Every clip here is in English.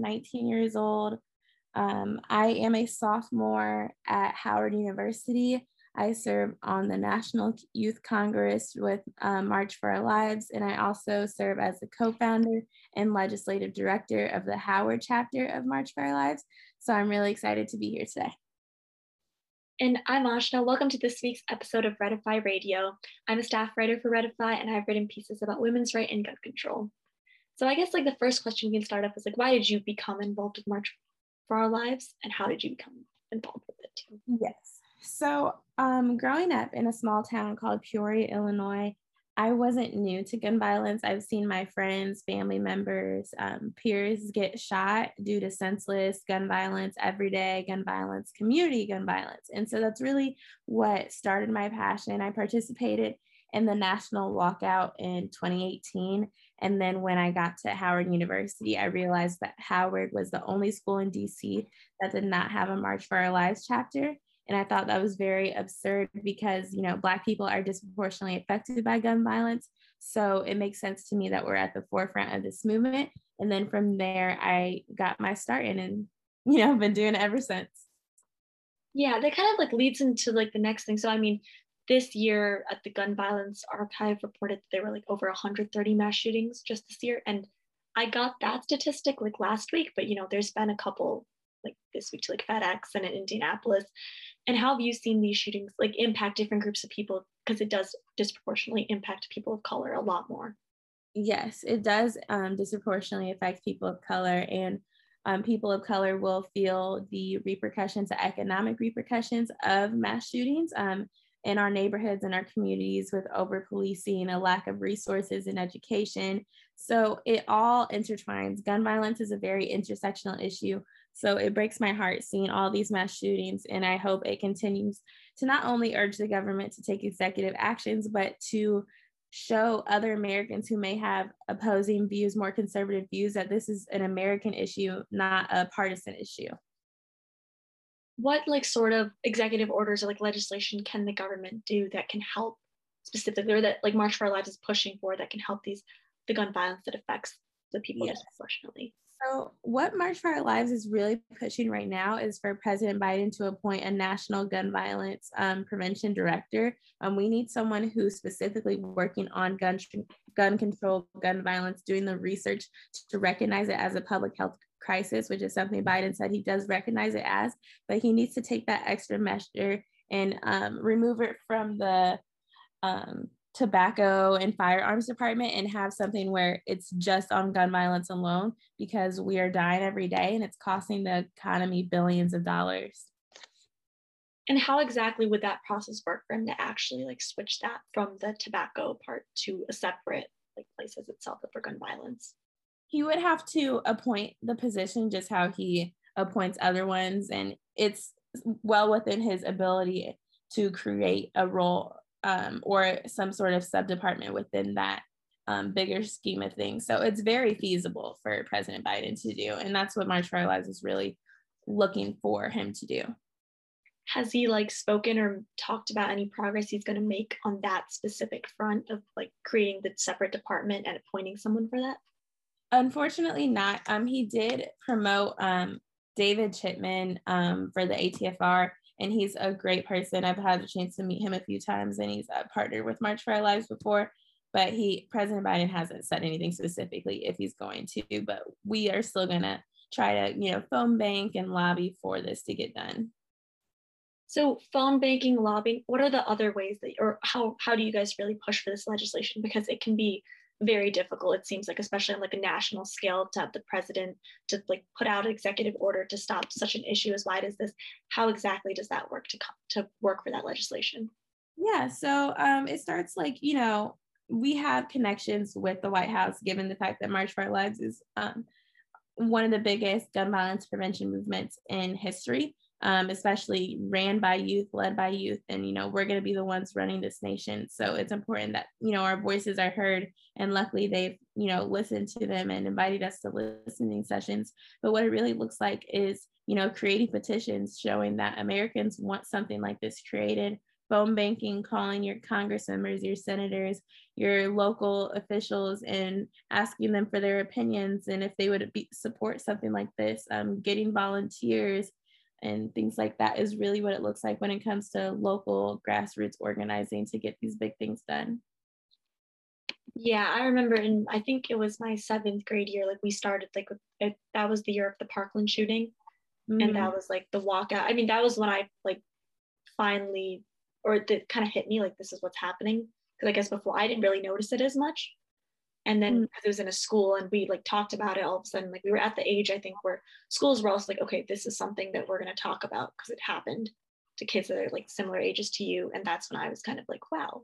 19 years old. Um, I am a sophomore at Howard University. I serve on the National Youth Congress with um, March for Our Lives, and I also serve as the co founder and legislative director of the Howard chapter of March for Our Lives. So I'm really excited to be here today. And I'm Ashna. Welcome to this week's episode of Redefy Radio. I'm a staff writer for Redefy, and I've written pieces about women's right and gun control. So I guess like the first question we can start off is like, why did you become involved with March for Our Lives, and how did you become involved with it too? Yes. So, um, growing up in a small town called Peoria, Illinois, I wasn't new to gun violence. I've seen my friends, family members, um, peers get shot due to senseless gun violence, everyday gun violence, community gun violence. And so that's really what started my passion. I participated in the national walkout in 2018. And then when I got to Howard University, I realized that Howard was the only school in DC that did not have a March for Our Lives chapter. And I thought that was very absurd because, you know, Black people are disproportionately affected by gun violence. So it makes sense to me that we're at the forefront of this movement. And then from there, I got my start in and, you know, been doing it ever since. Yeah, that kind of like leads into like the next thing. So, I mean, this year at the Gun Violence Archive reported that there were like over 130 mass shootings just this year. And I got that statistic like last week, but you know, there's been a couple like this week to like FedEx and in Indianapolis. And how have you seen these shootings like impact different groups of people? Because it does disproportionately impact people of color a lot more. Yes, it does um, disproportionately affect people of color, and um, people of color will feel the repercussions, the economic repercussions of mass shootings. Um, in our neighborhoods and our communities with over policing, a lack of resources and education. So it all intertwines. Gun violence is a very intersectional issue so it breaks my heart seeing all these mass shootings. And I hope it continues to not only urge the government to take executive actions, but to show other Americans who may have opposing views, more conservative views, that this is an American issue, not a partisan issue. What like sort of executive orders or like legislation can the government do that can help specifically or that like March for Our Lives is pushing for that can help these the gun violence that affects the people yes. disproportionately? So, what March for Our Lives is really pushing right now is for President Biden to appoint a national gun violence um, prevention director. Um, we need someone who's specifically working on gun, gun control, gun violence, doing the research to recognize it as a public health crisis, which is something Biden said he does recognize it as, but he needs to take that extra measure and um, remove it from the um, tobacco and firearms department and have something where it's just on gun violence alone because we are dying every day and it's costing the economy billions of dollars. And how exactly would that process work for him to actually like switch that from the tobacco part to a separate like places itself for gun violence? He would have to appoint the position just how he appoints other ones and it's well within his ability to create a role um, or some sort of sub department within that um, bigger scheme of things. So it's very feasible for President Biden to do. And that's what March for Lives is really looking for him to do. Has he like spoken or talked about any progress he's going to make on that specific front of like creating the separate department and appointing someone for that? Unfortunately, not. Um, he did promote um, David Chipman um, for the ATFR and he's a great person. I've had the chance to meet him a few times, and he's a partner with March for Our Lives before. But he, President Biden, hasn't said anything specifically if he's going to. But we are still gonna try to, you know, phone bank and lobby for this to get done. So phone banking, lobbying, what are the other ways that, or how how do you guys really push for this legislation? Because it can be very difficult it seems like especially on like a national scale to have the president to like put out an executive order to stop such an issue as wide as this. How exactly does that work to to work for that legislation? Yeah so um, it starts like you know we have connections with the white house given the fact that march for our lives is um, one of the biggest gun violence prevention movements in history um, especially ran by youth, led by youth. And, you know, we're going to be the ones running this nation. So it's important that, you know, our voices are heard. And luckily they've, you know, listened to them and invited us to listening sessions. But what it really looks like is, you know, creating petitions showing that Americans want something like this created phone banking, calling your Congress members, your senators, your local officials, and asking them for their opinions and if they would be, support something like this. Um, getting volunteers and things like that is really what it looks like when it comes to local grassroots organizing to get these big things done. Yeah, I remember and I think it was my seventh grade year, like we started like it, that was the year of the Parkland shooting. Mm-hmm. And that was like the walkout. I mean, that was when I like finally or it kind of hit me like this is what's happening. Because I guess before I didn't really notice it as much. And then because mm-hmm. it was in a school and we like talked about it all of a sudden, like we were at the age I think where schools were also like, okay, this is something that we're gonna talk about because it happened to kids that are like similar ages to you. And that's when I was kind of like, wow.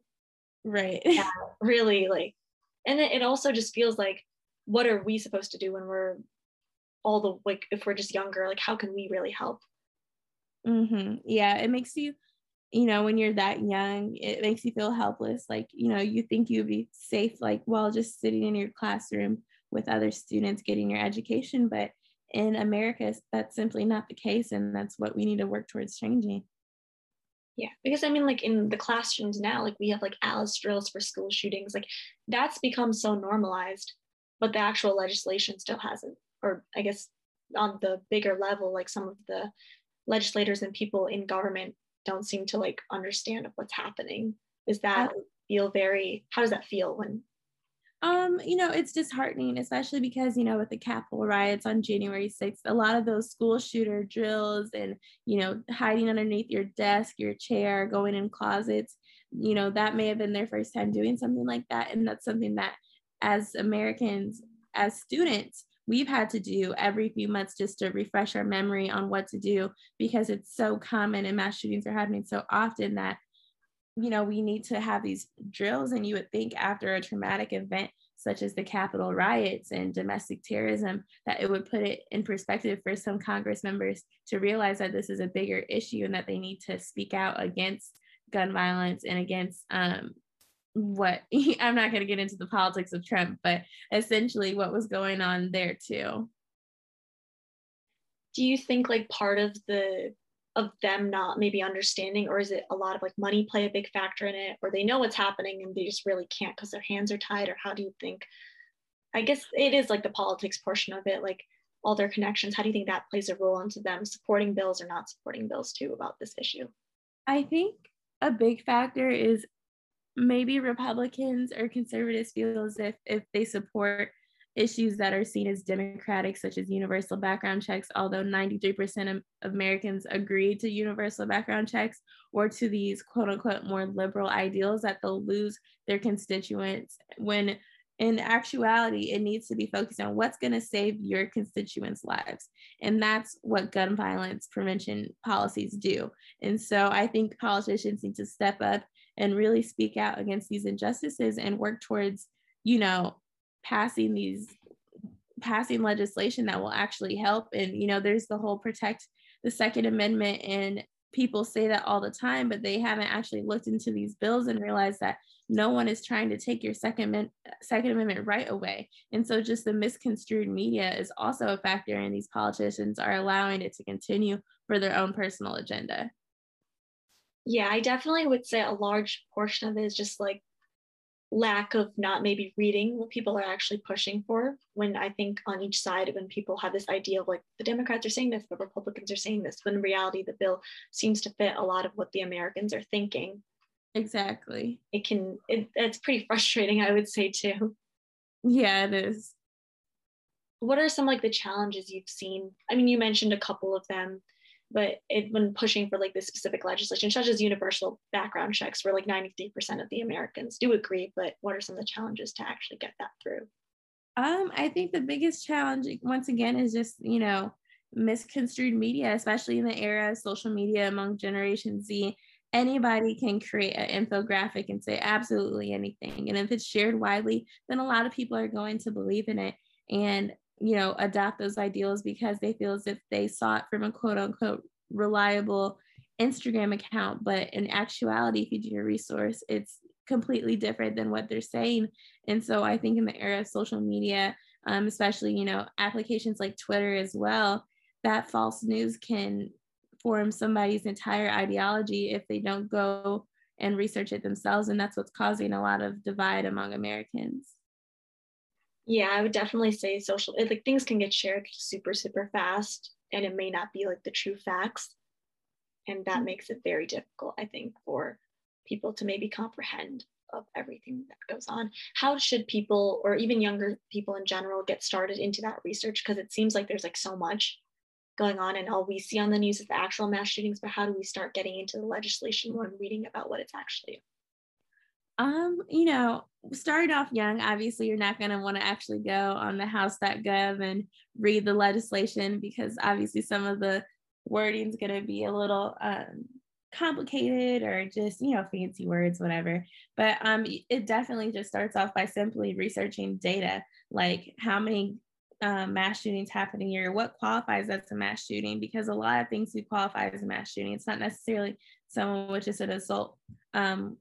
Right. Yeah, really like and it also just feels like what are we supposed to do when we're all the like if we're just younger like how can we really help mm-hmm. yeah it makes you you know when you're that young it makes you feel helpless like you know you think you'd be safe like while just sitting in your classroom with other students getting your education but in america that's simply not the case and that's what we need to work towards changing yeah, because I mean, like in the classrooms now, like we have like ALICE drills for school shootings, like that's become so normalized, but the actual legislation still hasn't. Or I guess on the bigger level, like some of the legislators and people in government don't seem to like understand of what's happening. Is that feel very? How does that feel when um, you know, it's disheartening, especially because, you know, with the Capitol riots on January 6th, a lot of those school shooter drills and, you know, hiding underneath your desk, your chair, going in closets, you know, that may have been their first time doing something like that. And that's something that as Americans, as students, we've had to do every few months just to refresh our memory on what to do because it's so common and mass shootings are happening so often that you know, we need to have these drills. And you would think after a traumatic event such as the Capitol riots and domestic terrorism, that it would put it in perspective for some Congress members to realize that this is a bigger issue and that they need to speak out against gun violence and against um, what I'm not going to get into the politics of Trump, but essentially what was going on there too. Do you think like part of the of them not maybe understanding or is it a lot of like money play a big factor in it or they know what's happening and they just really can't because their hands are tied or how do you think i guess it is like the politics portion of it like all their connections how do you think that plays a role into them supporting bills or not supporting bills too about this issue i think a big factor is maybe republicans or conservatives feel as if if they support issues that are seen as democratic, such as universal background checks, although 93% of Americans agree to universal background checks or to these quote unquote more liberal ideals, that they'll lose their constituents when in actuality, it needs to be focused on what's going to save your constituents' lives. And that's what gun violence prevention policies do. And so I think politicians need to step up and really speak out against these injustices and work towards, you know, passing these passing legislation that will actually help. And you know there's the whole protect the second amendment and people say that all the time but they haven't actually looked into these bills and realized that no one is trying to take your second, second amendment right away. And so just the misconstrued media is also a factor and these politicians are allowing it to continue for their own personal agenda yeah i definitely would say a large portion of it is just like lack of not maybe reading what people are actually pushing for when i think on each side when people have this idea of like the democrats are saying this the republicans are saying this when in reality the bill seems to fit a lot of what the americans are thinking. Exactly. It can it, it's pretty frustrating i would say too. Yeah it is. What are some like the challenges you've seen? I mean you mentioned a couple of them but it, when pushing for like this specific legislation, such as universal background checks, where like 93% of the Americans do agree, but what are some of the challenges to actually get that through? Um, I think the biggest challenge, once again, is just, you know, misconstrued media, especially in the era of social media among Generation Z. Anybody can create an infographic and say absolutely anything. And if it's shared widely, then a lot of people are going to believe in it. And you know, adopt those ideals because they feel as if they saw it from a quote unquote reliable Instagram account. But in actuality, if you do your resource, it's completely different than what they're saying. And so I think in the era of social media, um, especially, you know, applications like Twitter as well, that false news can form somebody's entire ideology if they don't go and research it themselves. And that's what's causing a lot of divide among Americans. Yeah, I would definitely say social, it, like things can get shared super, super fast and it may not be like the true facts. And that mm-hmm. makes it very difficult, I think, for people to maybe comprehend of everything that goes on. How should people, or even younger people in general, get started into that research? Because it seems like there's like so much going on, and all we see on the news is the actual mass shootings. But how do we start getting into the legislation more and reading about what it's actually? Um, you know, starting off young, obviously you're not going to want to actually go on the house.gov and read the legislation because obviously some of the wording is going to be a little um, complicated or just you know fancy words whatever. But um it definitely just starts off by simply researching data like how many um, mass shootings happen a year what qualifies as a mass shooting because a lot of things do qualify as a mass shooting. It's not necessarily someone with just an assault um,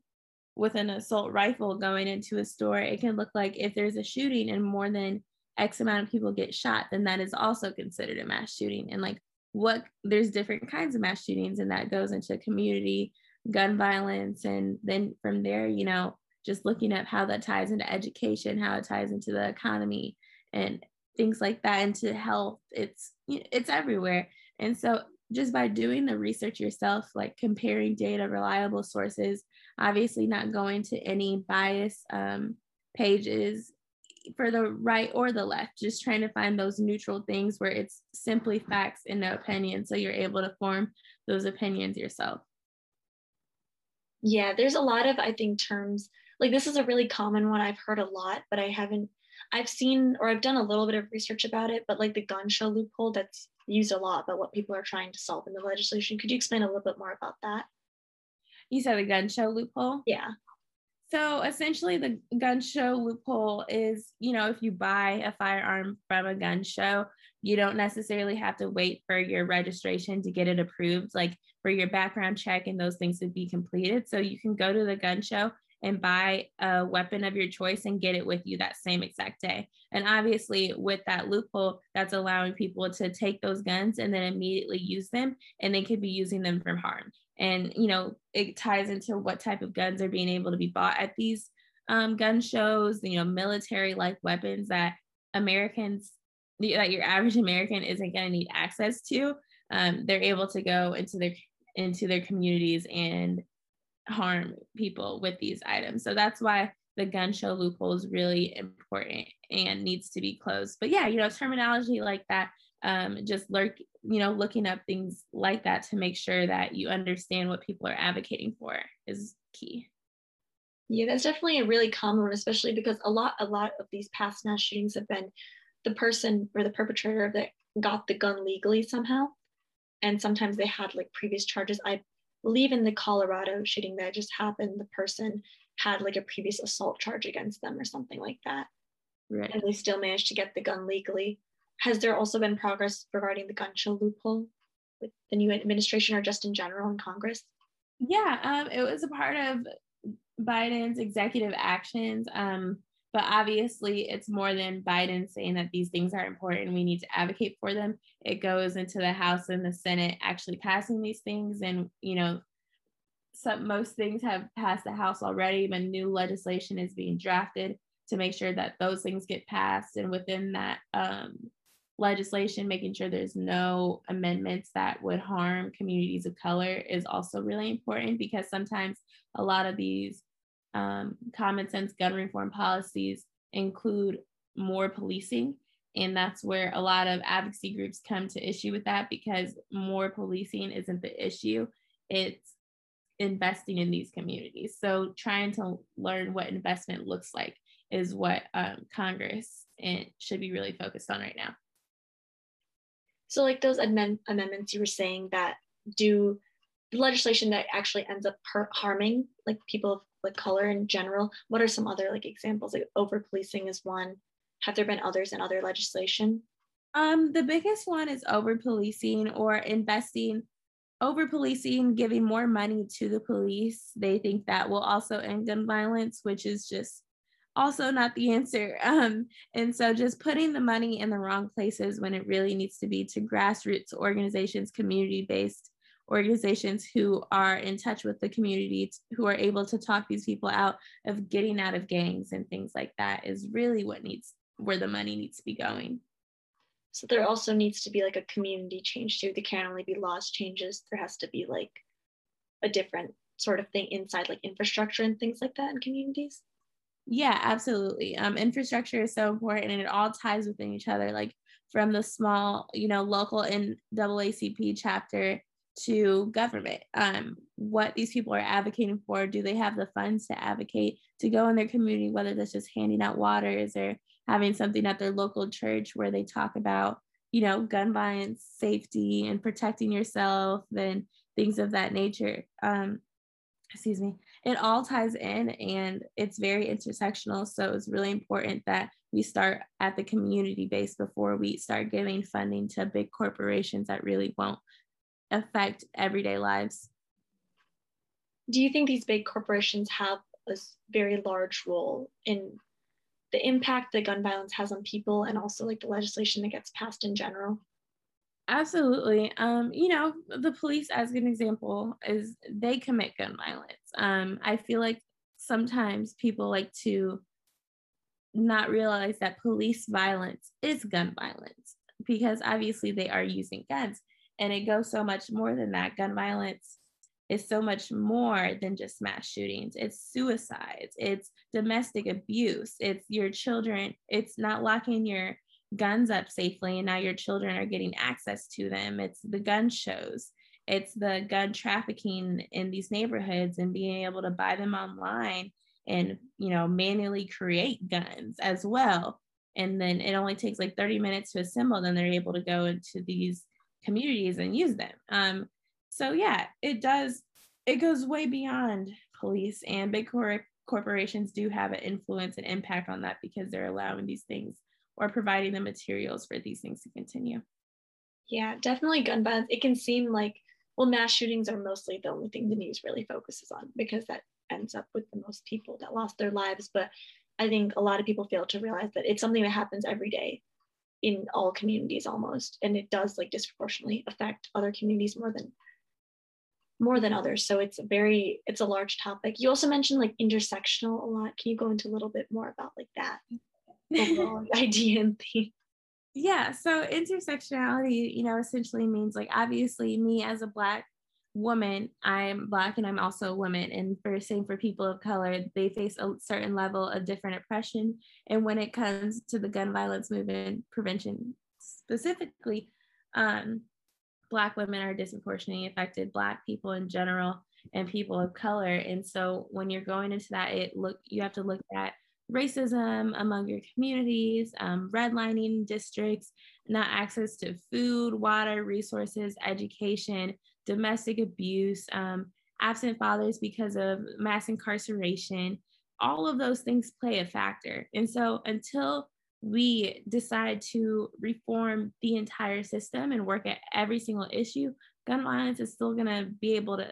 with an assault rifle going into a store it can look like if there's a shooting and more than x amount of people get shot then that is also considered a mass shooting. And like what there's different kinds of mass shootings and that goes into community gun violence and then from there you know just looking at how that ties into education how it ties into the economy and things like that into health. It's it's everywhere. And so just by doing the research yourself like comparing data reliable sources obviously not going to any bias um, pages for the right or the left, just trying to find those neutral things where it's simply facts and no opinion. So you're able to form those opinions yourself. Yeah, there's a lot of, I think, terms like this is a really common one I've heard a lot, but I haven't, I've seen or I've done a little bit of research about it, but like the gun show loophole that's used a lot about what people are trying to solve in the legislation. Could you explain a little bit more about that? You said the gun show loophole? Yeah. So essentially, the gun show loophole is you know, if you buy a firearm from a gun show, you don't necessarily have to wait for your registration to get it approved, like for your background check and those things to be completed. So you can go to the gun show and buy a weapon of your choice and get it with you that same exact day. And obviously, with that loophole, that's allowing people to take those guns and then immediately use them, and they could be using them for harm and you know it ties into what type of guns are being able to be bought at these um, gun shows you know military like weapons that americans that your average american isn't going to need access to um, they're able to go into their into their communities and harm people with these items so that's why the gun show loophole is really important and needs to be closed but yeah you know terminology like that um, just lurk, you know, looking up things like that to make sure that you understand what people are advocating for is key. Yeah, that's definitely a really common one, especially because a lot, a lot of these past mass shootings have been the person or the perpetrator that got the gun legally somehow, and sometimes they had like previous charges. I believe in the Colorado shooting that just happened, the person had like a previous assault charge against them or something like that, right. and they still managed to get the gun legally has there also been progress regarding the gun show loophole with the new administration or just in general in Congress? Yeah, um, it was a part of Biden's executive actions. Um, but obviously, it's more than Biden saying that these things are important we need to advocate for them. It goes into the House and the Senate actually passing these things. And, you know, some, most things have passed the House already, but new legislation is being drafted to make sure that those things get passed. And within that, um, legislation, making sure there's no amendments that would harm communities of color is also really important because sometimes a lot of these um, common sense gun reform policies include more policing. And that's where a lot of advocacy groups come to issue with that because more policing isn't the issue. It's investing in these communities. So trying to learn what investment looks like is what um, Congress and should be really focused on right now. So like those amend- amendments you were saying that do legislation that actually ends up harming like people of like color in general. What are some other like examples? Like over policing is one. Have there been others in other legislation? Um, the biggest one is over policing or investing over policing, giving more money to the police. They think that will also end gun violence, which is just also not the answer. Um, and so just putting the money in the wrong places when it really needs to be to grassroots organizations, community based organizations who are in touch with the community who are able to talk these people out of getting out of gangs and things like that is really what needs where the money needs to be going. So there also needs to be like a community change too. There can't only be laws changes. There has to be like a different sort of thing inside like infrastructure and things like that in communities. Yeah absolutely. Um, infrastructure is so important and it all ties within each other. Like from the small you know local naacp chapter to government. Um, what these people are advocating for do they have the funds to advocate to go in their community whether that's just handing out waters or having something at their local church where they talk about you know gun violence safety and protecting yourself and things of that nature? Um, excuse me. It all ties in and it's very intersectional. So it's really important that we start at the community base before we start giving funding to big corporations that really won't affect everyday lives. Do you think these big corporations have a very large role in the impact that gun violence has on people and also like the legislation that gets passed in general? Absolutely. Um, you know, the police, as an example, is they commit gun violence. Um, I feel like sometimes people like to not realize that police violence is gun violence because obviously they are using guns. And it goes so much more than that. Gun violence is so much more than just mass shootings. It's suicides, it's domestic abuse, it's your children, it's not locking your guns up safely and now your children are getting access to them. It's the gun shows. It's the gun trafficking in these neighborhoods and being able to buy them online and you know manually create guns as well and then it only takes like 30 minutes to assemble then they're able to go into these communities and use them. Um, so yeah, it does. It goes way beyond police, and big cor- corporations do have an influence and impact on that because they're allowing these things or providing the materials for these things to continue. Yeah, definitely gun violence. It can seem like well, mass shootings are mostly the only thing the news really focuses on because that ends up with the most people that lost their lives. But I think a lot of people fail to realize that it's something that happens every day in all communities almost and it does like disproportionately affect other communities more than more than others. So it's a very it's a large topic. You also mentioned like intersectional a lot. Can you go into a little bit more about like that overall idea and theme? Yeah so intersectionality you know essentially means like obviously me as a black woman, I'm Black and I'm also a woman. And for same for people of color, they face a certain level of different oppression. And when it comes to the gun violence movement prevention specifically, um, Black women are disproportionately affected, Black people in general, and people of color. And so when you're going into that, it look you have to look at racism among your communities, um, redlining districts, not access to food, water, resources, education, domestic abuse, um, absent fathers because of mass incarceration, all of those things play a factor. And so until we decide to reform the entire system and work at every single issue, gun violence is still going to be able to,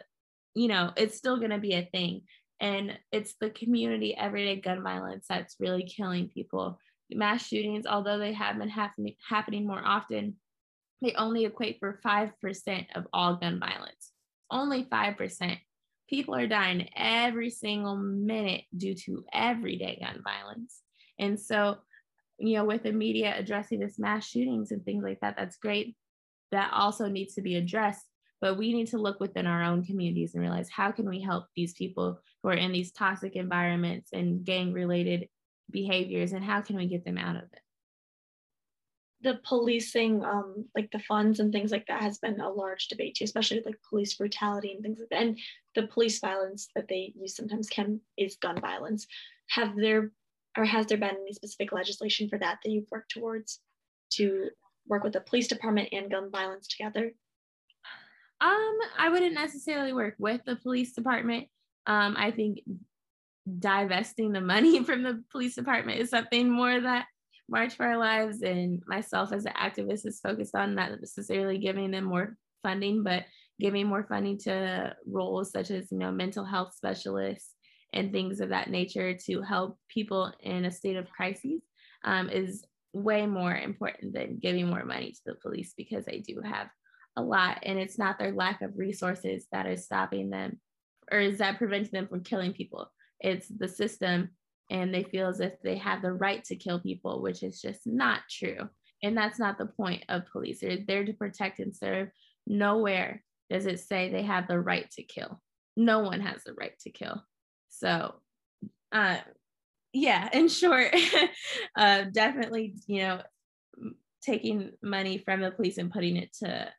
you know, it's still going to be a thing. And it's the community everyday gun violence that's really killing people. Mass shootings, although they have been happening, happening more often, they only equate for 5% of all gun violence. Only 5%. People are dying every single minute due to everyday gun violence. And so, you know, with the media addressing this mass shootings and things like that, that's great. That also needs to be addressed. But we need to look within our own communities and realize how can we help these people who are in these toxic environments and gang related behaviors and how can we get them out of it? The policing, um, like the funds and things like that, has been a large debate too, especially with like police brutality and things like that. And the police violence that they use sometimes can is gun violence. Have there or has there been any specific legislation for that that you've worked towards to work with the police department and gun violence together? Um, I wouldn't necessarily work with the police department. Um, I think divesting the money from the police department is something more that March for Our Lives and myself as an activist is focused on not necessarily giving them more funding, but giving more funding to roles such as, you know, mental health specialists and things of that nature to help people in a state of crisis um, is way more important than giving more money to the police because they do have a lot. And it's not their lack of resources that is stopping them or is that preventing them from killing people. It's the system and they feel as if they have the right to kill people, which is just not true. And that's not the point of police. They're there to protect and serve. Nowhere does it say they have the right to kill. No one has the right to kill. So, uh, yeah, in short, uh, definitely, you know, taking money from the police and putting it to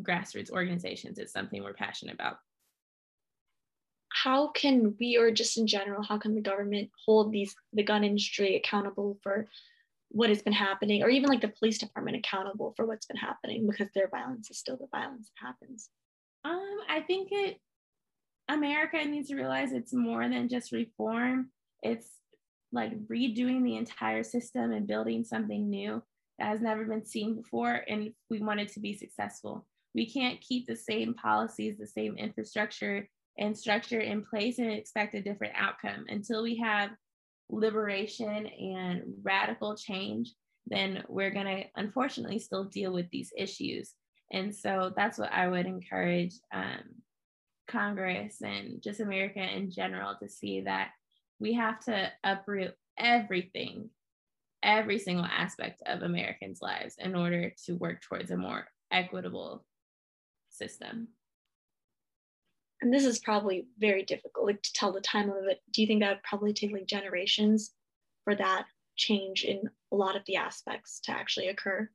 grassroots organizations is something we're passionate about how can we or just in general how can the government hold these the gun industry accountable for what has been happening or even like the police department accountable for what's been happening because their violence is still the violence that happens? Um i think it america needs to realize it's more than just reform. It's like redoing the entire system and building something new that has never been seen before and we want it to be successful. We can't keep the same policies the same infrastructure and structure in place and expect a different outcome. Until we have liberation and radical change then we're going to unfortunately still deal with these issues. And so that's what i would encourage um, congress and just america in general to see that we have to uproot everything every single aspect of americans lives in order to work towards a more equitable system and this is probably very difficult like to tell the time of it. Do you think that would probably take like generations for that change in a lot of the aspects to actually occur?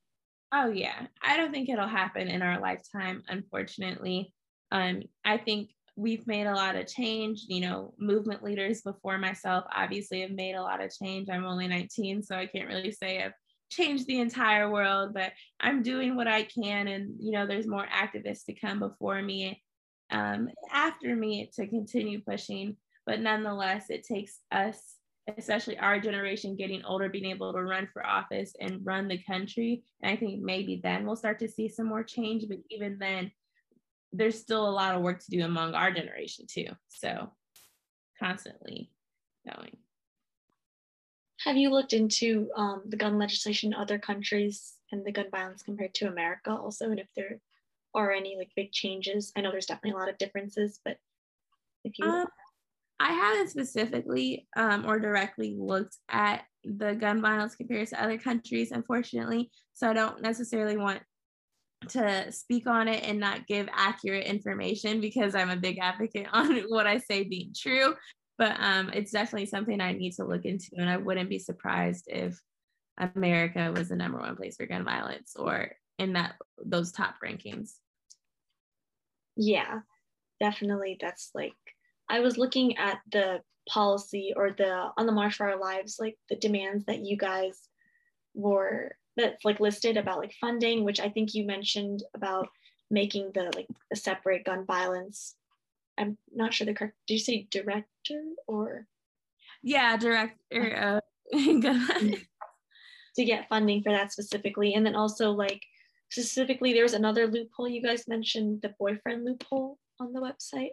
Oh yeah. I don't think it'll happen in our lifetime unfortunately. Um, i think we've made a lot of change you know movement leaders before myself obviously have made a lot of change. I'm only 19 so i can't really say i've changed the entire world but i'm doing what i can and you know there's more activists to come before me um, after me to continue pushing. But nonetheless, it takes us, especially our generation, getting older, being able to run for office and run the country. And I think maybe then we'll start to see some more change. But even then, there's still a lot of work to do among our generation, too. So constantly going. Have you looked into um, the gun legislation in other countries and the gun violence compared to America also? And if there are any like big changes? I know there's definitely a lot of differences, but if you um, I haven't specifically um, or directly looked at the gun violence compared to other countries, unfortunately. So I don't necessarily want to speak on it and not give accurate information because I'm a big advocate on what I say being true. But um, it's definitely something I need to look into, and I wouldn't be surprised if America was the number one place for gun violence or in that those top rankings yeah definitely. That's like i was looking at the policy or the on the march for our lives like the demands that you guys were that's like listed about like funding which i think you mentioned about making the like the separate gun violence. I'm not sure the correct did you say director or? Yeah director uh, to get funding for that specifically. And then also like specifically there's another loophole. You guys mentioned the boyfriend loophole on the website.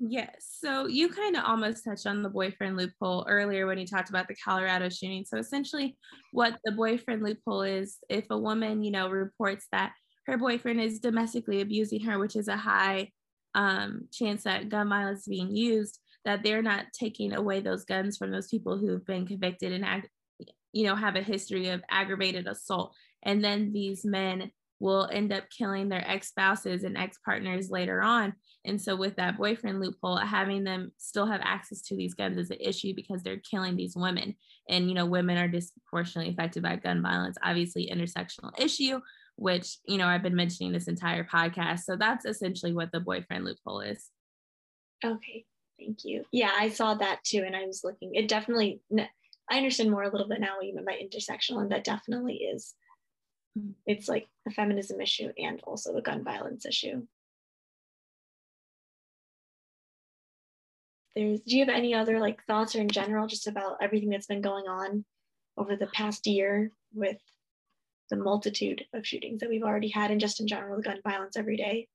Yes. So you kind of almost touched on the boyfriend loophole earlier when you talked about the colorado shooting. So essentially what the boyfriend loophole is if a woman you know reports that her boyfriend is domestically abusing her which is a high um, chance that gun violence is being used that they're not taking away those guns from those people who've been convicted and you know have a history of aggravated assault. And then these men will end up killing their ex spouses and ex partners later on. And so, with that boyfriend loophole, having them still have access to these guns is an issue because they're killing these women. And, you know, women are disproportionately affected by gun violence, obviously, intersectional issue, which, you know, I've been mentioning this entire podcast. So, that's essentially what the boyfriend loophole is. Okay. Thank you. Yeah, I saw that too. And I was looking, it definitely, I understand more a little bit now what you meant by intersectional, and that definitely is it's like a feminism issue and also a gun violence issue. There's, do you have any other like thoughts or in general just about everything that's been going on over the past year with the multitude of shootings that we've already had and just in general the gun violence every day?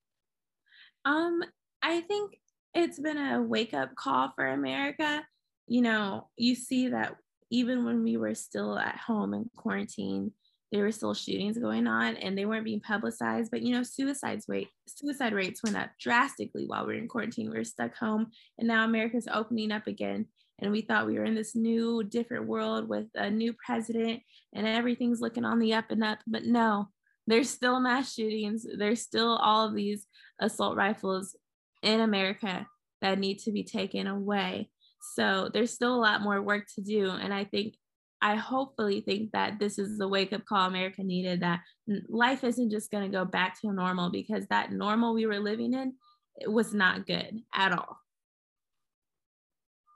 Um, I think it's been a wake up call for America. You know, you see that even when we were still at home in quarantine, there were still shootings going on and they weren't being publicized. But you know, suicides rate suicide rates went up drastically while we were in quarantine. We were stuck home, and now America's opening up again. And we thought we were in this new, different world with a new president, and everything's looking on the up and up. But no, there's still mass shootings. There's still all of these assault rifles in America that need to be taken away. So there's still a lot more work to do. And I think, I hopefully think that this is the wake up call America needed that life isn't just going to go back to normal because that normal we were living in was not good at all.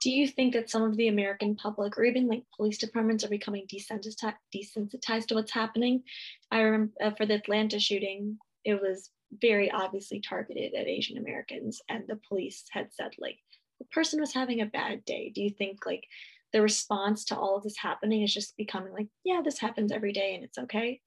Do you think that some of the American public or even like police departments are becoming desensitized, desensitized to what's happening? I remember uh, for the Atlanta shooting, it was very obviously targeted at Asian Americans, and the police had said like the person was having a bad day. Do you think like the response to all of this happening is just becoming like, yeah, this happens every day and it's okay?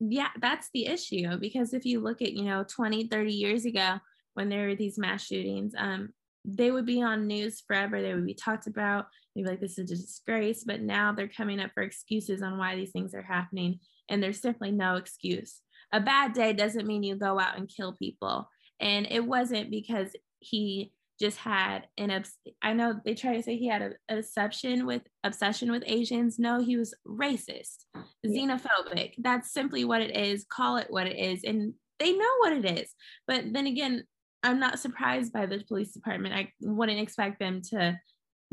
Yeah, that's the issue because if you look at, you know, 20, 30 years ago when there were these mass shootings, um, they would be on news forever. They would be talked about. They'd be like, this is a disgrace. But now they're coming up for excuses on why these things are happening. And there's simply no excuse. A bad day doesn't mean you go out and kill people. And it wasn't because he just had an obs- I know they try to say he had an obsession with obsession with Asians. No, he was racist, xenophobic. That's simply what it is. Call it what it is, and they know what it is. But then again, I'm not surprised by the police department. I wouldn't expect them to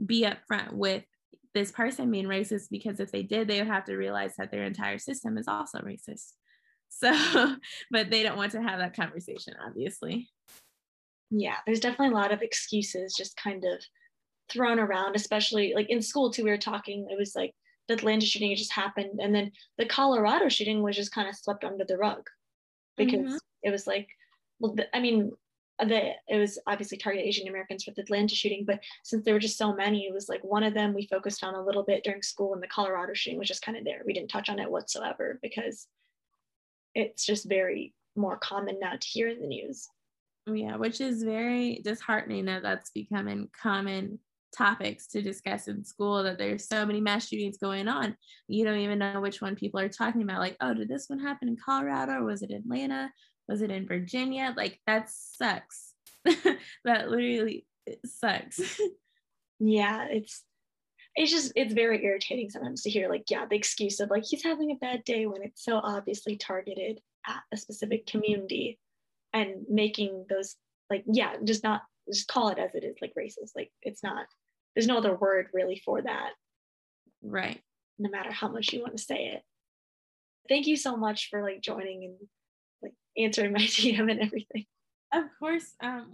be upfront with this person being racist because if they did, they would have to realize that their entire system is also racist. So, but they don't want to have that conversation, obviously yeah there's definitely a lot of excuses just kind of thrown around especially like in school too we were talking it was like the atlanta shooting just happened and then the colorado shooting was just kind of swept under the rug because mm-hmm. it was like well the, i mean the it was obviously targeted asian americans with the atlanta shooting but since there were just so many it was like one of them we focused on a little bit during school and the colorado shooting was just kind of there we didn't touch on it whatsoever because it's just very more common now to hear in the news Oh, yeah, which is very disheartening that that's becoming common topics to discuss in school that there's so many mass shootings going on. You don't even know which one people are talking about. Like, oh, did this one happen in Colorado? Or was it Atlanta? Was it in Virginia? Like, that sucks. that literally sucks. yeah, it's it's just it's very irritating sometimes to hear like yeah the excuse of like he's having a bad day when it's so obviously targeted at a specific community and making those like yeah just not just call it as it is like racist. Like it's not there's no other word really for that. Right. No matter how much you want to say it. Thank you so much for like joining and like answering my dm and everything. Of course um